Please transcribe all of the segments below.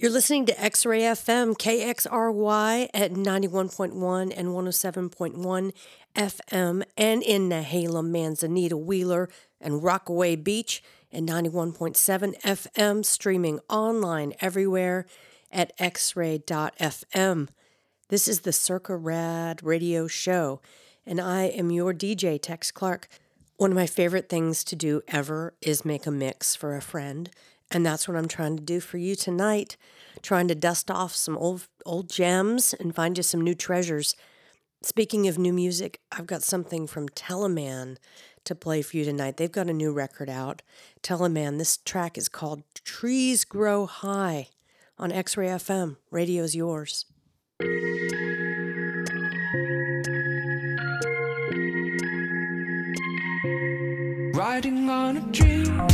You're listening to X Ray FM, KXRY at 91.1 and 107.1 FM, and in Nehalem, Manzanita, Wheeler, and Rockaway Beach at 91.7 FM, streaming online everywhere at xray.fm. This is the Circa Rad Radio Show, and I am your DJ, Tex Clark. One of my favorite things to do ever is make a mix for a friend. And that's what I'm trying to do for you tonight, trying to dust off some old old gems and find you some new treasures. Speaking of new music, I've got something from Teleman to play for you tonight. They've got a new record out. Teleman, this track is called Trees Grow High on X-Ray FM. Radio's yours. Riding on a dream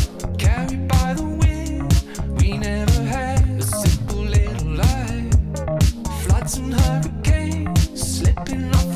and hurricanes slipping off.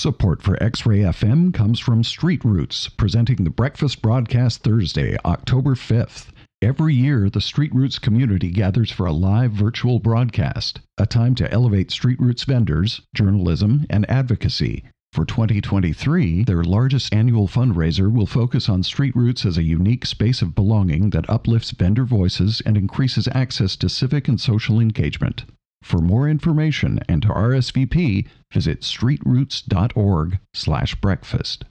Support for X Ray FM comes from Street Roots, presenting the breakfast broadcast Thursday, October 5th. Every year, the Street Roots community gathers for a live virtual broadcast, a time to elevate Street Roots vendors, journalism, and advocacy. For 2023, their largest annual fundraiser will focus on Street Roots as a unique space of belonging that uplifts vendor voices and increases access to civic and social engagement. For more information and to RSVP, visit streetroots.org/breakfast.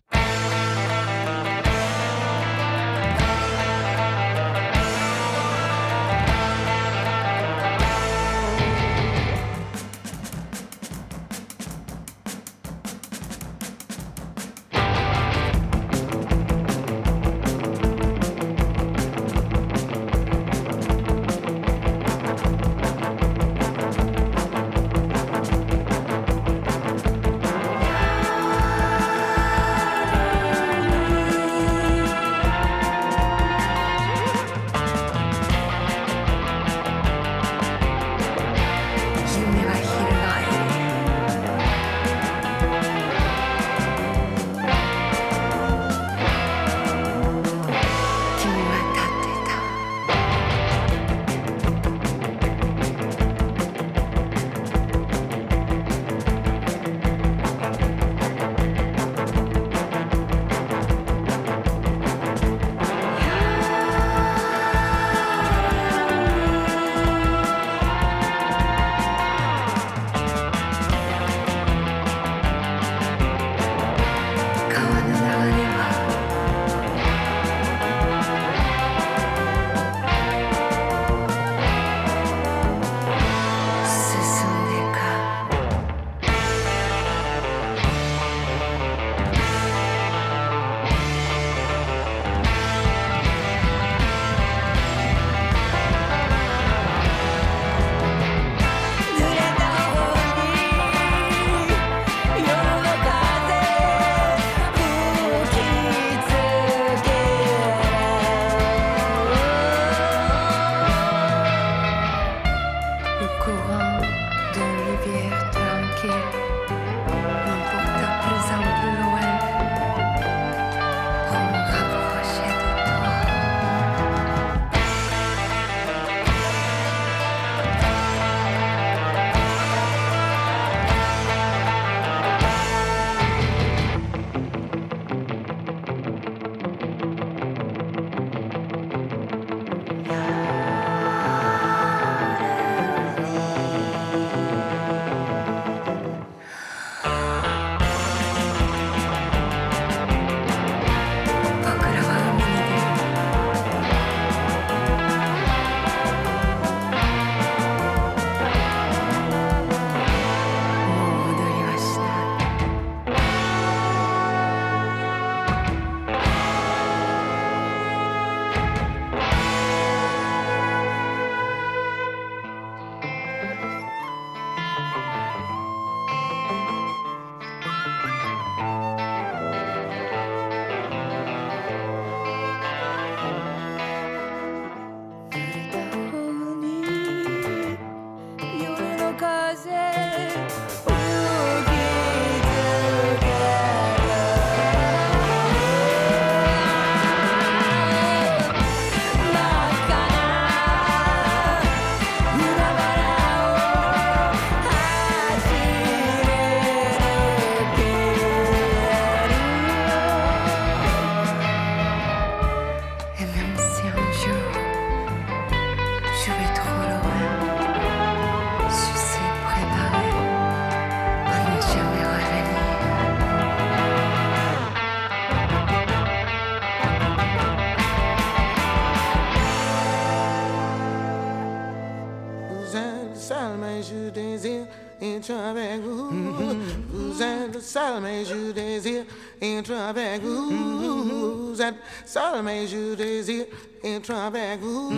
Salome Judaisir entra avec vous.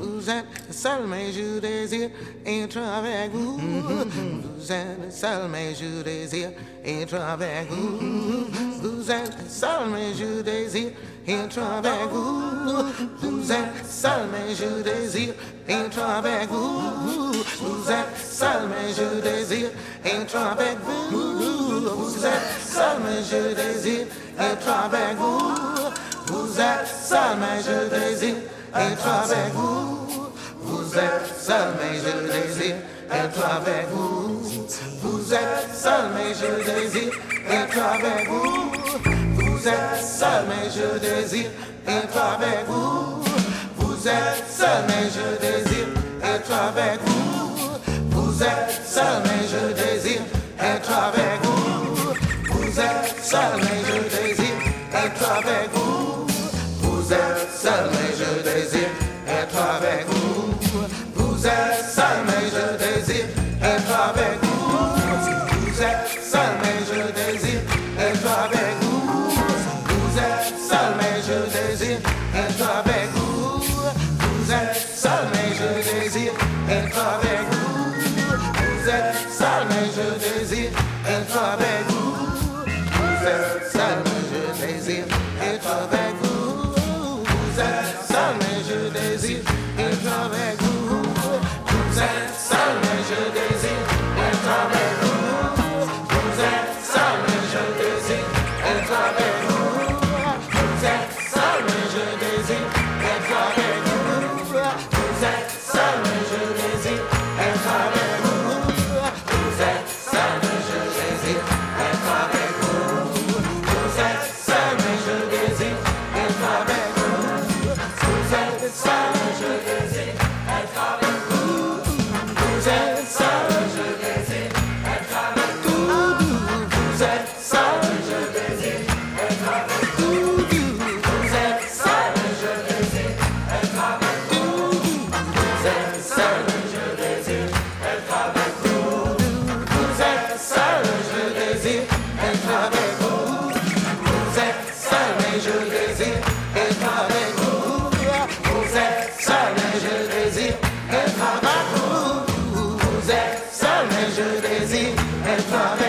Vous êtes Salome Judaisir entra avec vous. Vous êtes Salome Judaisir entra avec vous. Vous êtes Salome Judaisir entra avec vous. Vous êtes Salome Judaisir entra avec vous. Vous êtes Salome Judaisir entra avec vous. Vous êtes Salome Judaisir entra avec vous. Vous êtes seul, mais je désire être avec vous. Vous êtes seul, mais je désire être avec vous. Vous êtes seul, mais je désire être avec vous. Vous êtes seul, mais je désire être avec vous. Vous êtes seul, mais je désire être avec vous. Vous êtes seul, mais je désire être avec vous. Vous êtes seul, mais je désire être avec vous. je désire être avec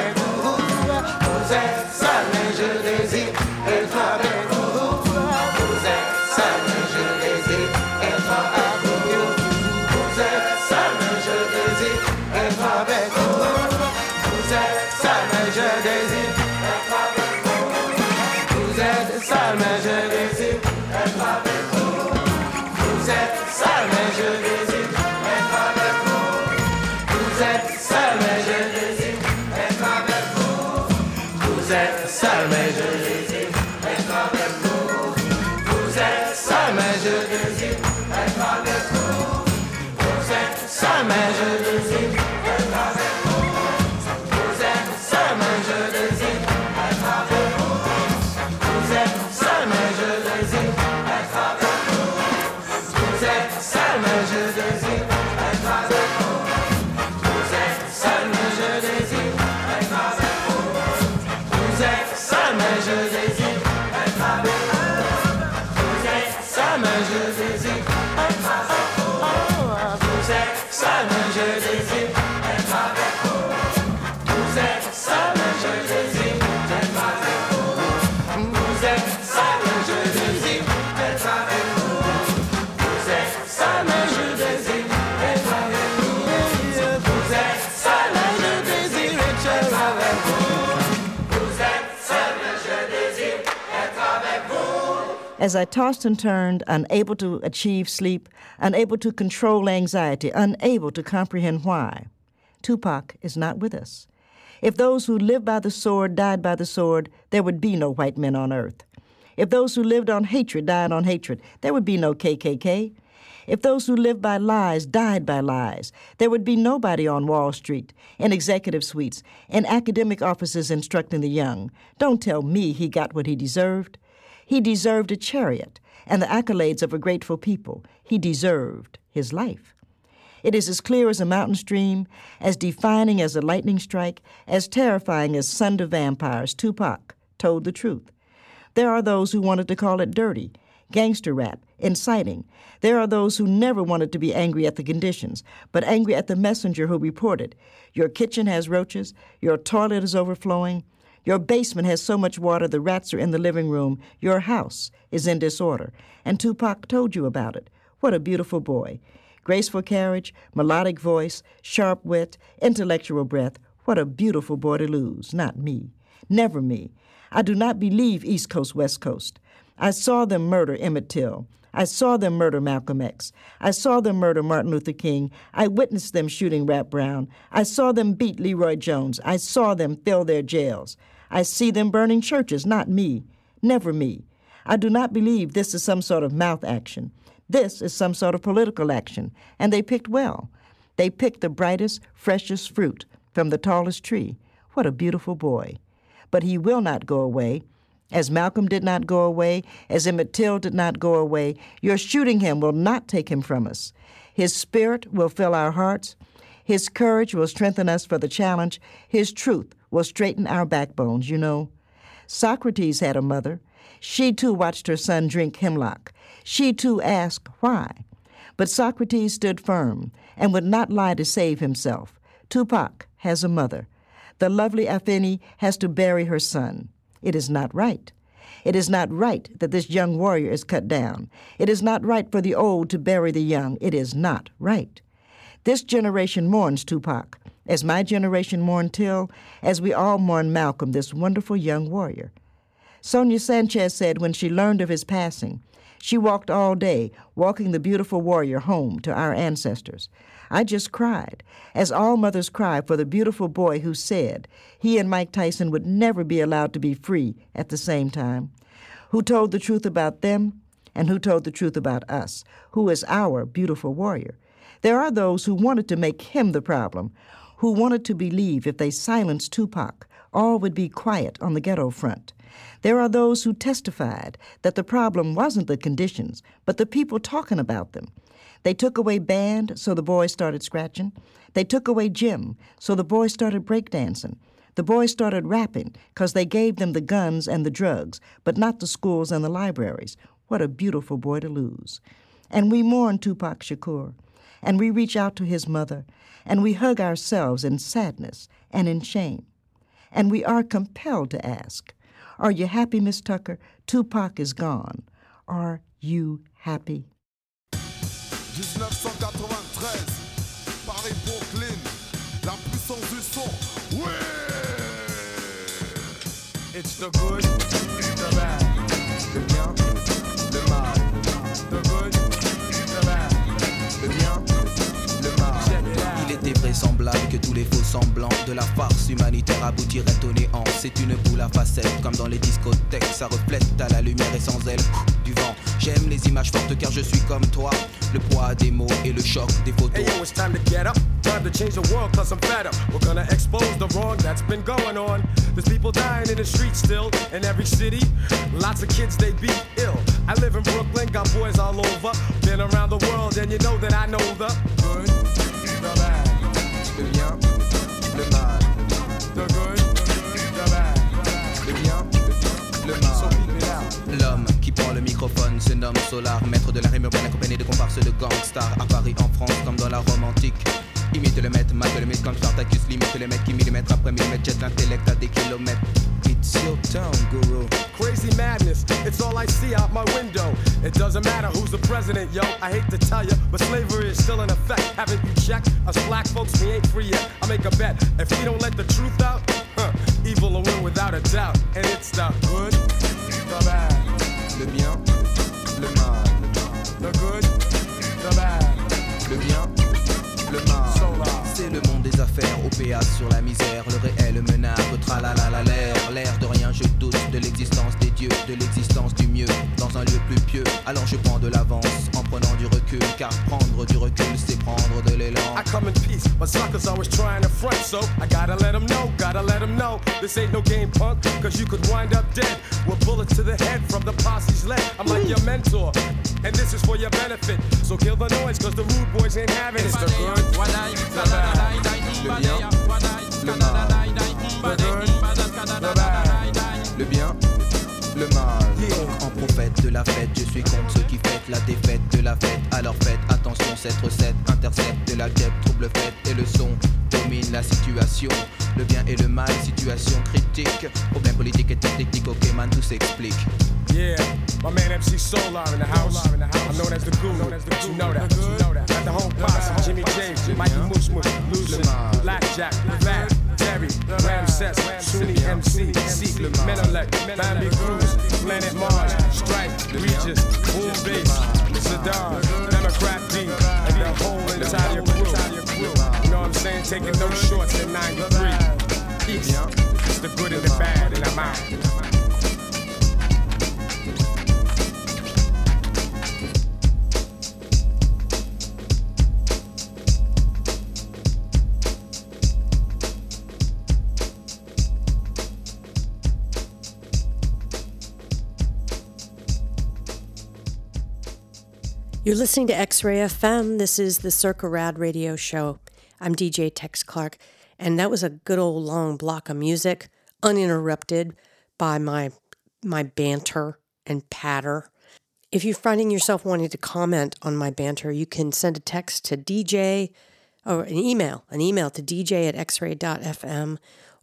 As I tossed and turned, unable to achieve sleep, unable to control anxiety, unable to comprehend why, Tupac is not with us. If those who lived by the sword died by the sword, there would be no white men on earth. If those who lived on hatred died on hatred, there would be no KKK. If those who lived by lies died by lies, there would be nobody on Wall Street, in executive suites, in academic offices instructing the young. Don't tell me he got what he deserved. He deserved a chariot and the accolades of a grateful people. He deserved his life. It is as clear as a mountain stream, as defining as a lightning strike, as terrifying as Thunder Vampires. Tupac told the truth. There are those who wanted to call it dirty, gangster rap, inciting. There are those who never wanted to be angry at the conditions, but angry at the messenger who reported, Your kitchen has roaches, your toilet is overflowing, your basement has so much water the rats are in the living room, your house is in disorder. And Tupac told you about it. What a beautiful boy. Graceful carriage, melodic voice, sharp wit, intellectual breath. What a beautiful boy to lose. Not me. Never me. I do not believe East Coast, West Coast. I saw them murder Emmett Till. I saw them murder Malcolm X. I saw them murder Martin Luther King. I witnessed them shooting Rap Brown. I saw them beat LeRoi Jones. I saw them fill their jails. I see them burning churches, not me. Never me. I do not believe this is some sort of mouth action. This is some sort of political action, and they picked well. They picked the brightest, freshest fruit from the tallest tree. What a beautiful boy. But he will not go away. As Malcolm did not go away, as Emmett Till did not go away, your shooting him will not take him from us. His spirit will fill our hearts. His courage will strengthen us for the challenge. His truth will straighten our backbones, you know. Socrates had a mother. She too watched her son drink hemlock. She too asked why. But Socrates stood firm and would not lie to save himself. Tupac has a mother. The lovely Afeni has to bury her son. It is not right. It is not right that this young warrior is cut down. It is not right for the old to bury the young. It is not right. This generation mourns Tupac, as my generation mourned Till, as we all mourn Malcolm, this wonderful young warrior. Sonia Sanchez said when she learned of his passing, she walked all day, walking the beautiful warrior home to our ancestors. I just cried, as all mothers cry for the beautiful boy who said he and Mike Tyson would never be allowed to be free at the same time, who told the truth about them and who told the truth about us, who is our beautiful warrior. There are those who wanted to make him the problem, who wanted to believe if they silenced Tupac, all would be quiet on the ghetto front. There are those who testified that the problem wasn't the conditions, but the people talking about them. They took away band, so the boys started scratching. They took away gym, so the boys started breakdancing. The boys started rapping because they gave them the guns and the drugs, but not the schools and the libraries. What a beautiful boy to lose. And we mourn Tupac Shakur, and we reach out to his mother, and we hug ourselves in sadness and in shame. And we are compelled to ask, Are you happy, Miss Tucker? Tupac is gone. Are you happy? 1993, Paris, Brooklyn, la puissance du son. Ouais It's the good, the bad, le bien, Vraisemblable que tous les faux semblants de la farce humanitaire aboutiraient au néant. C'est une boule à facettes, comme dans les discothèques. Ça reflète à la lumière et sans elle du vent. J'aime les images fortes car je suis comme toi. Le poids des mots et le choc des photos. Hey yo, it's time to get up. Time to change the world cause I'm fed up. We're gonna expose the wrong that's been going on. There's people dying in the streets still in every city. Lots of kids they beat ill. I live in Brooklyn, got boys all over. Been around the world and you know that I know the good, le bien, le mal. The good, the bad, le bien, le mal. L'homme qui prend le microphone se nomme Solar, maître de la rime urbaine accompagné de comparses de gangsters à Paris, en France, comme dans la Rome antique. Imite le maître, mate le mythe comme Spartacus, limite le mètre qui millimètre après millimètre, jette l'intellect à des kilomètres. It's your town, guru. Crazy madness, it's all I see out my window. It doesn't matter who's the president, yo. I hate to tell you, but slavery is still in effect. Haven't you checked? Us black folks, we ain't free yet. I make a bet. If we don't let the truth out, huh, evil will win without a doubt. And it's the good, the bad, Le bien, le mal. the good, the bad. Le bien, affaires, OPA sur la misère, le réel menace, tralala l'air, l'air de je doute de l'existence des dieux, de l'existence du mieux, dans un lieu plus pieux. Alors je prends de l'avance en prenant du recul, car prendre du recul, c'est prendre de l'élan. I come in peace, but suckers always trying to front, so I gotta let them know, gotta let them know. This ain't no game, punk, cause you could wind up dead with bullets to the head from the posse's leg. I'm like your mentor. And this is for your benefit. So kill the noise, cause the rude boys ain't having it. It's the good, the bad, Le bien, le mal. Le mal. En prophète de la fête, je suis contre ceux qui fêtent la défaite de la fête. Alors faites attention, cette recette intercepte de la guêpe, trouble fête et le son domine la situation. Le bien et le mal, situation critique. Problème politique et technique, ok man, tout s'explique. Yeah, my man MC Solar in the house. I'm known as the guru. But you know that. At the home posse, Jimmy J, Mikey Mush Mush, Blackjack, Fat, Terry, Ramses, Sunni MC, Seek, Menelec, Bambi Cruz, Planet Mars, Strike, Regis, Boom Bass, Sadar, Democrat D, and the whole entire crew. You know what I'm saying? Taking no shorts in 93. Peace. It's the good and the bad, and I'm out. You're listening to X Ray FM. This is the Circa Rad radio show. I'm DJ Tex Clark, and that was a good old long block of music, uninterrupted by my my banter and patter. If you're finding yourself wanting to comment on my banter, you can send a text to DJ or an email, an email to dj at xray.fm,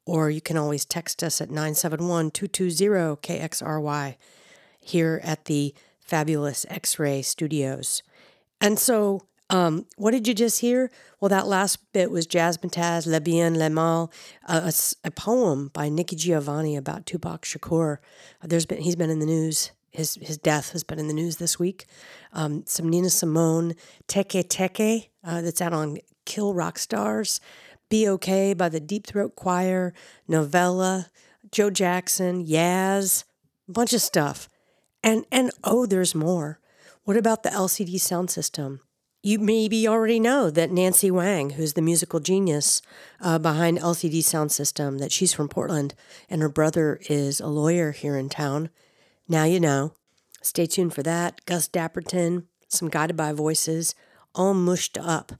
or you can always text us at 971 220 KXRY here at the fabulous X Ray Studios. And so, um, what did you just hear? Well, that last bit was Jazzmatazz, Le Bien, Le Mal, a poem by Nikki Giovanni about Tupac Shakur. There's been he's been in the news. His his death has been in the news this week. Um, some Nina Simone, Teke Teke, uh, that's out on Kill Rock Stars. Be Okay by the Deep Throat Choir, Novella, Joe Jackson, Yaz, a bunch of stuff. And and oh, there's more. What about the LCD sound system? You maybe already know that Nancy Whang, who's the musical genius uh, behind LCD Sound System, that she's from Portland, and her brother is a lawyer here in town. Now you know. Stay tuned for that. Gus Dapperton, some guided by voices, all mushed up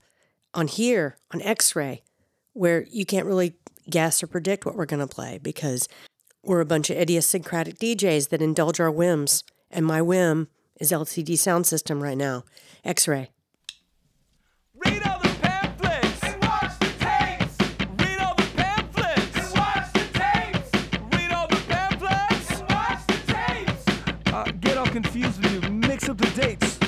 on here on X-Ray, where you can't really guess or predict what we're going to play because we're a bunch of idiosyncratic DJs that indulge our whims, and my whim is LCD sound system right now. X ray. Read all the pamphlets and watch the tapes. Read all the pamphlets and watch the tapes. Read all the pamphlets and watch the tapes. Uh, get all confused when you mix up the dates.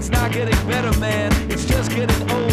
It's not getting better, man. It's just getting old.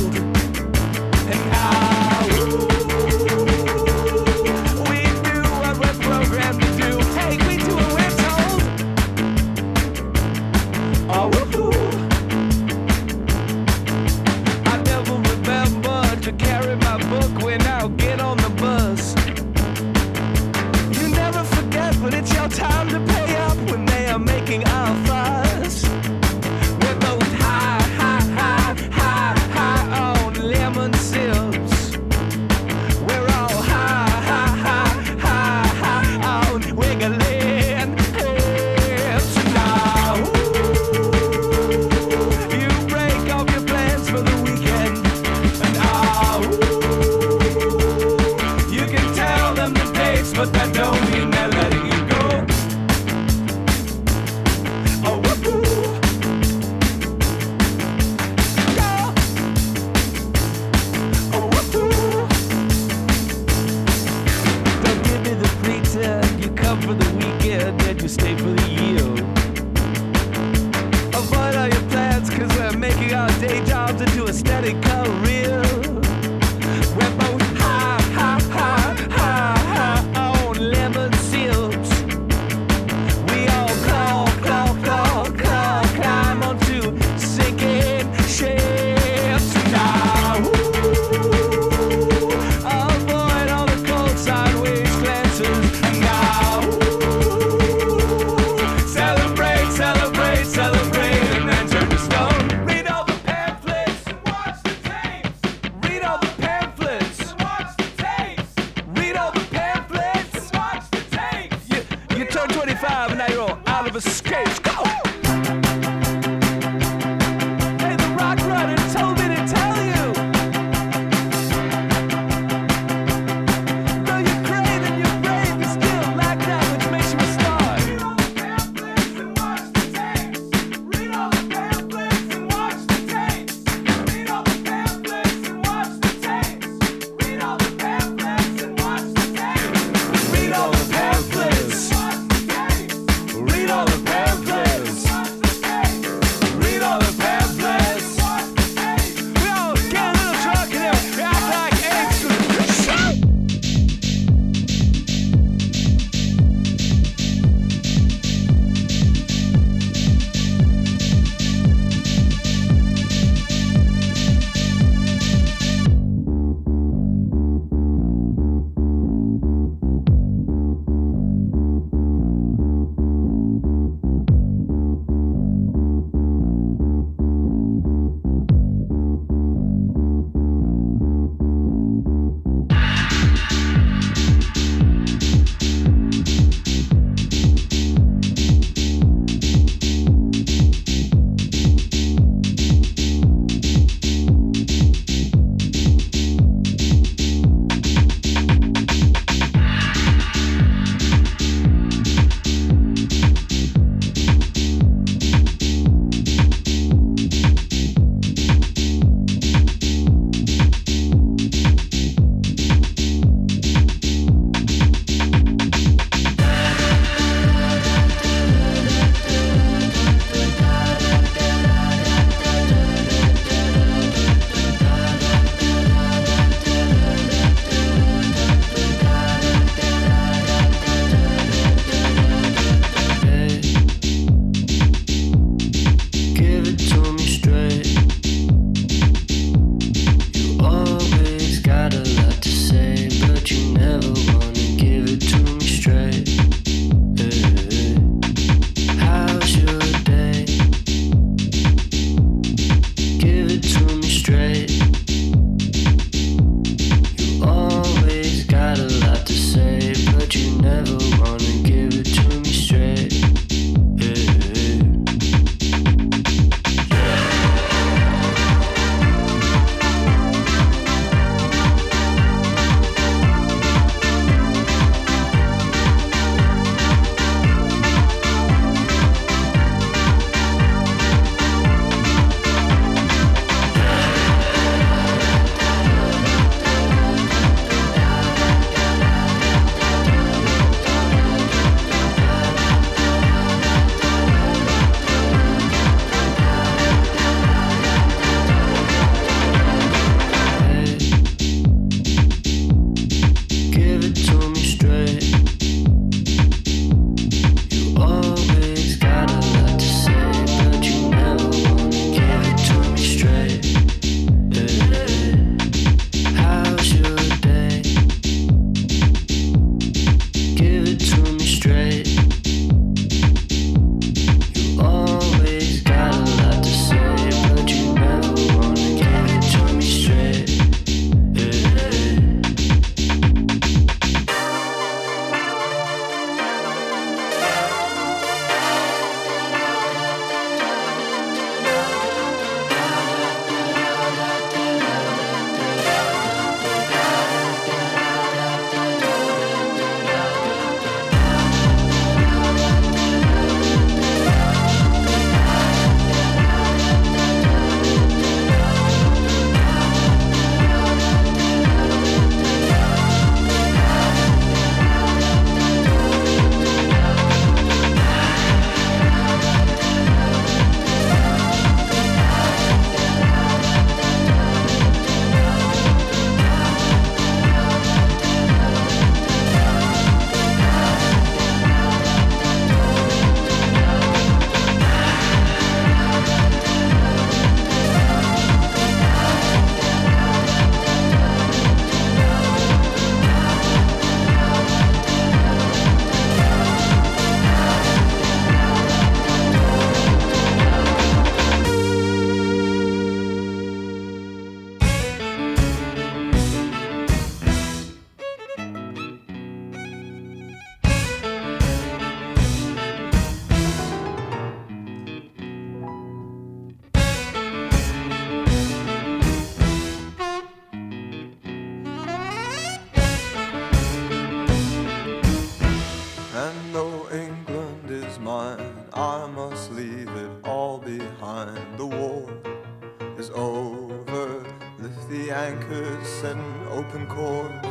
Setting open course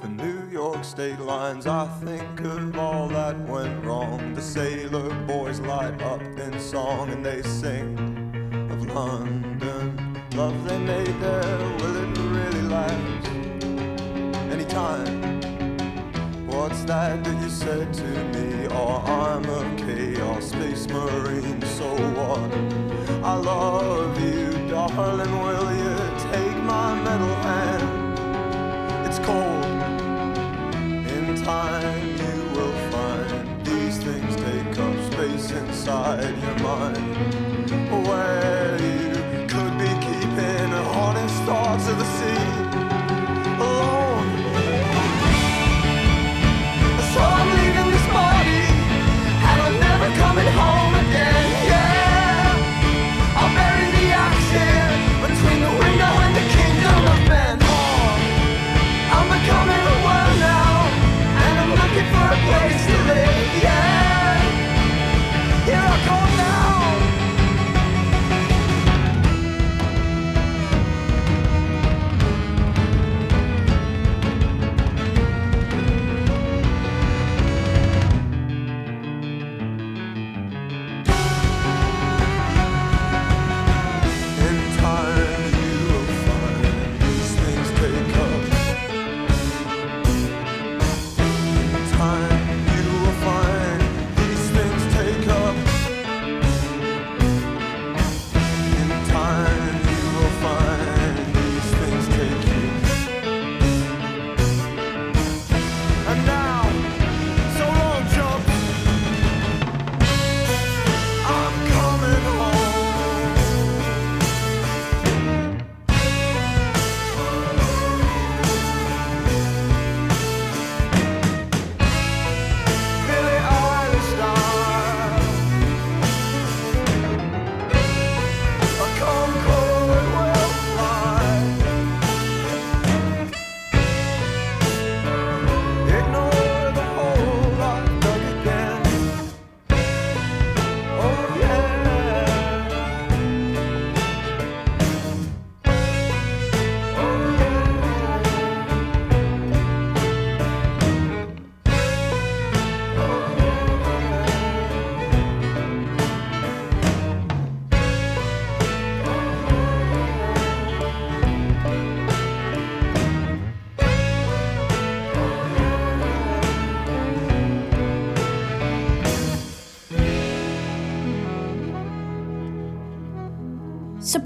for New York state lines. I think of all that went wrong. The sailor boys light up in song and they sing of London. Love they made there, will it really last? Anytime. What's that that you said to me? Oh, I'm a chaos space marine, so what? I love you, darling. Will you In time, you will find these things take up space inside your mind. Where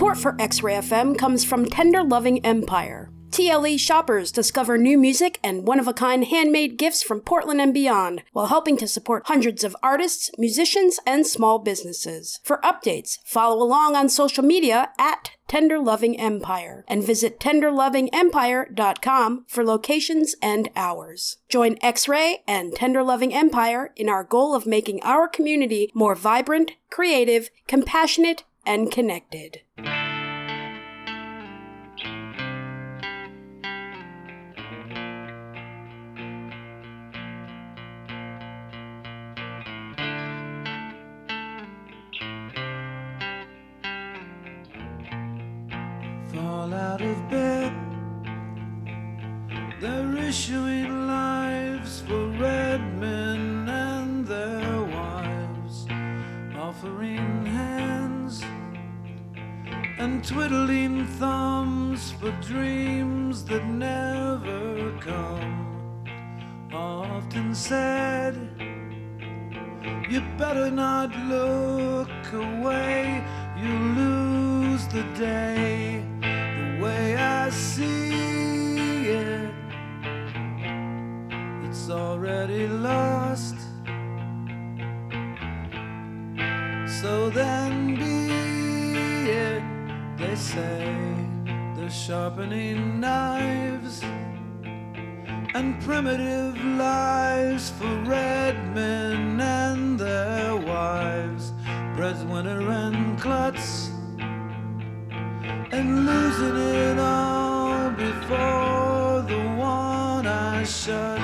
Support for X Ray FM comes from Tender Loving Empire. TLE shoppers discover new music and one of a kind handmade gifts from Portland and beyond, while helping to support hundreds of artists, musicians, and small businesses. For updates, follow along on social media at Tender Loving Empire and visit tenderlovingempire.com for locations and hours. Join X Ray and Tender Loving Empire in our goal of making our community more vibrant, creative, compassionate, and connected. fall out of bed. They're issuing lives for red men and their wives, offering twiddling thumbs for dreams that never come. Often said, You better not look away, you lose the day. The way I see it, it's already lost. Sharpening knives and primitive lives for red men and their wives, breadwinner and klutz, and losing it all before the one I shuts.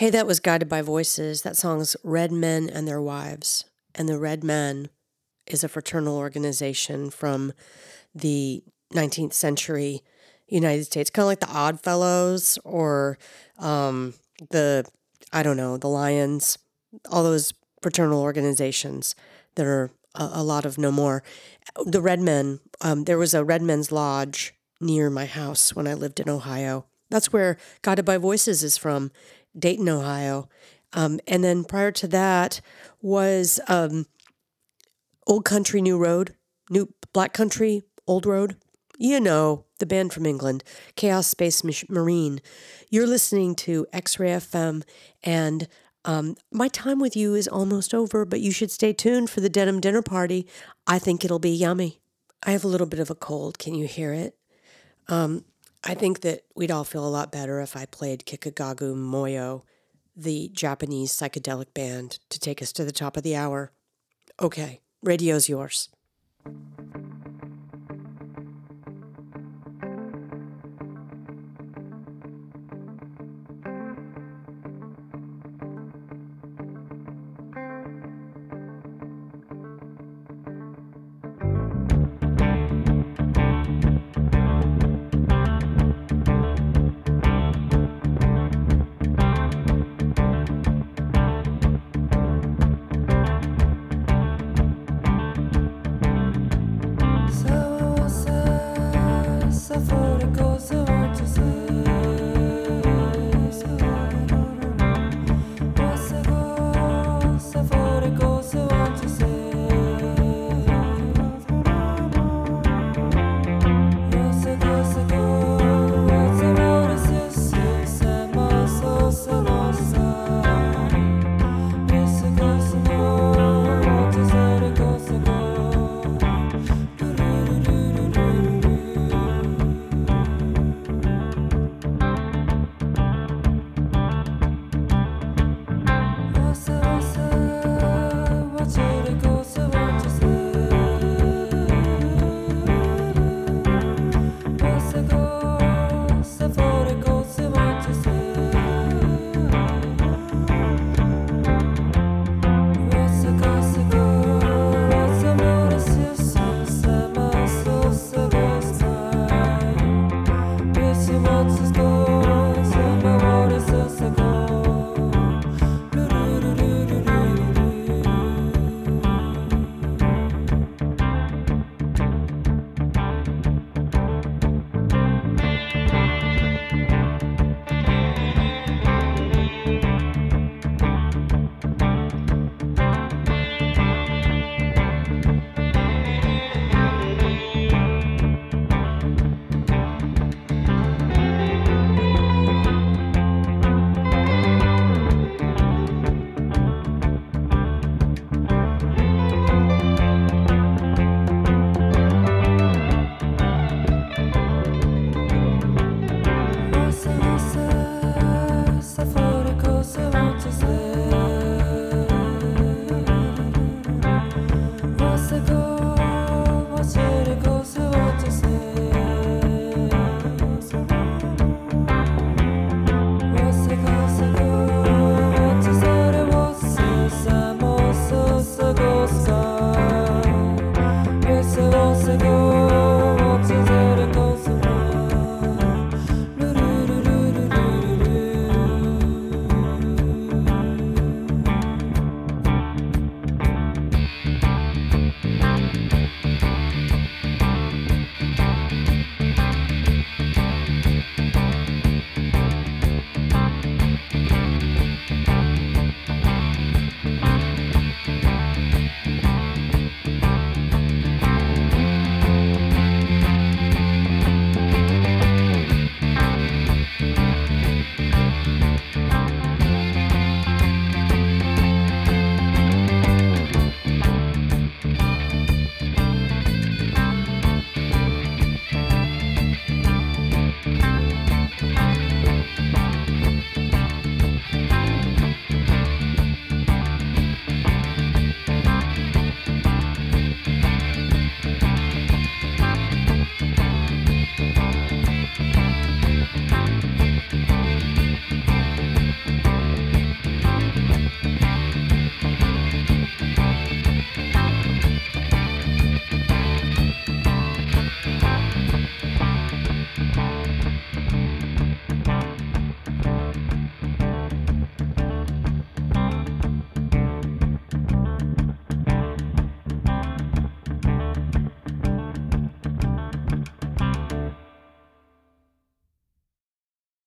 Hey, that was Guided by Voices. That song's Red Men and Their Wives. And the Red Men is a fraternal organization from the 19th century United States, kind of like the Odd Fellows or um, the, I don't know, the Lions, all those fraternal organizations that are a, a lot of no more. The Red Men, um, there was a Red Men's Lodge near my house when I lived in Ohio. That's where Guided by Voices is from, Dayton, Ohio. Um, and then prior to that was um, Old Country New Road, New Black Country Old Road. You know, the band from England, Chaos Space Marine. You're listening to X Ray FM, and um, my time with you is almost over, but you should stay tuned for the denim dinner party. I think it'll be yummy. I have a little bit of a cold. Can you hear it? Um, I think that we'd all feel a lot better if I played Kikagaku Moyo, the Japanese psychedelic band, to take us to the top of the hour. Okay, radio's yours.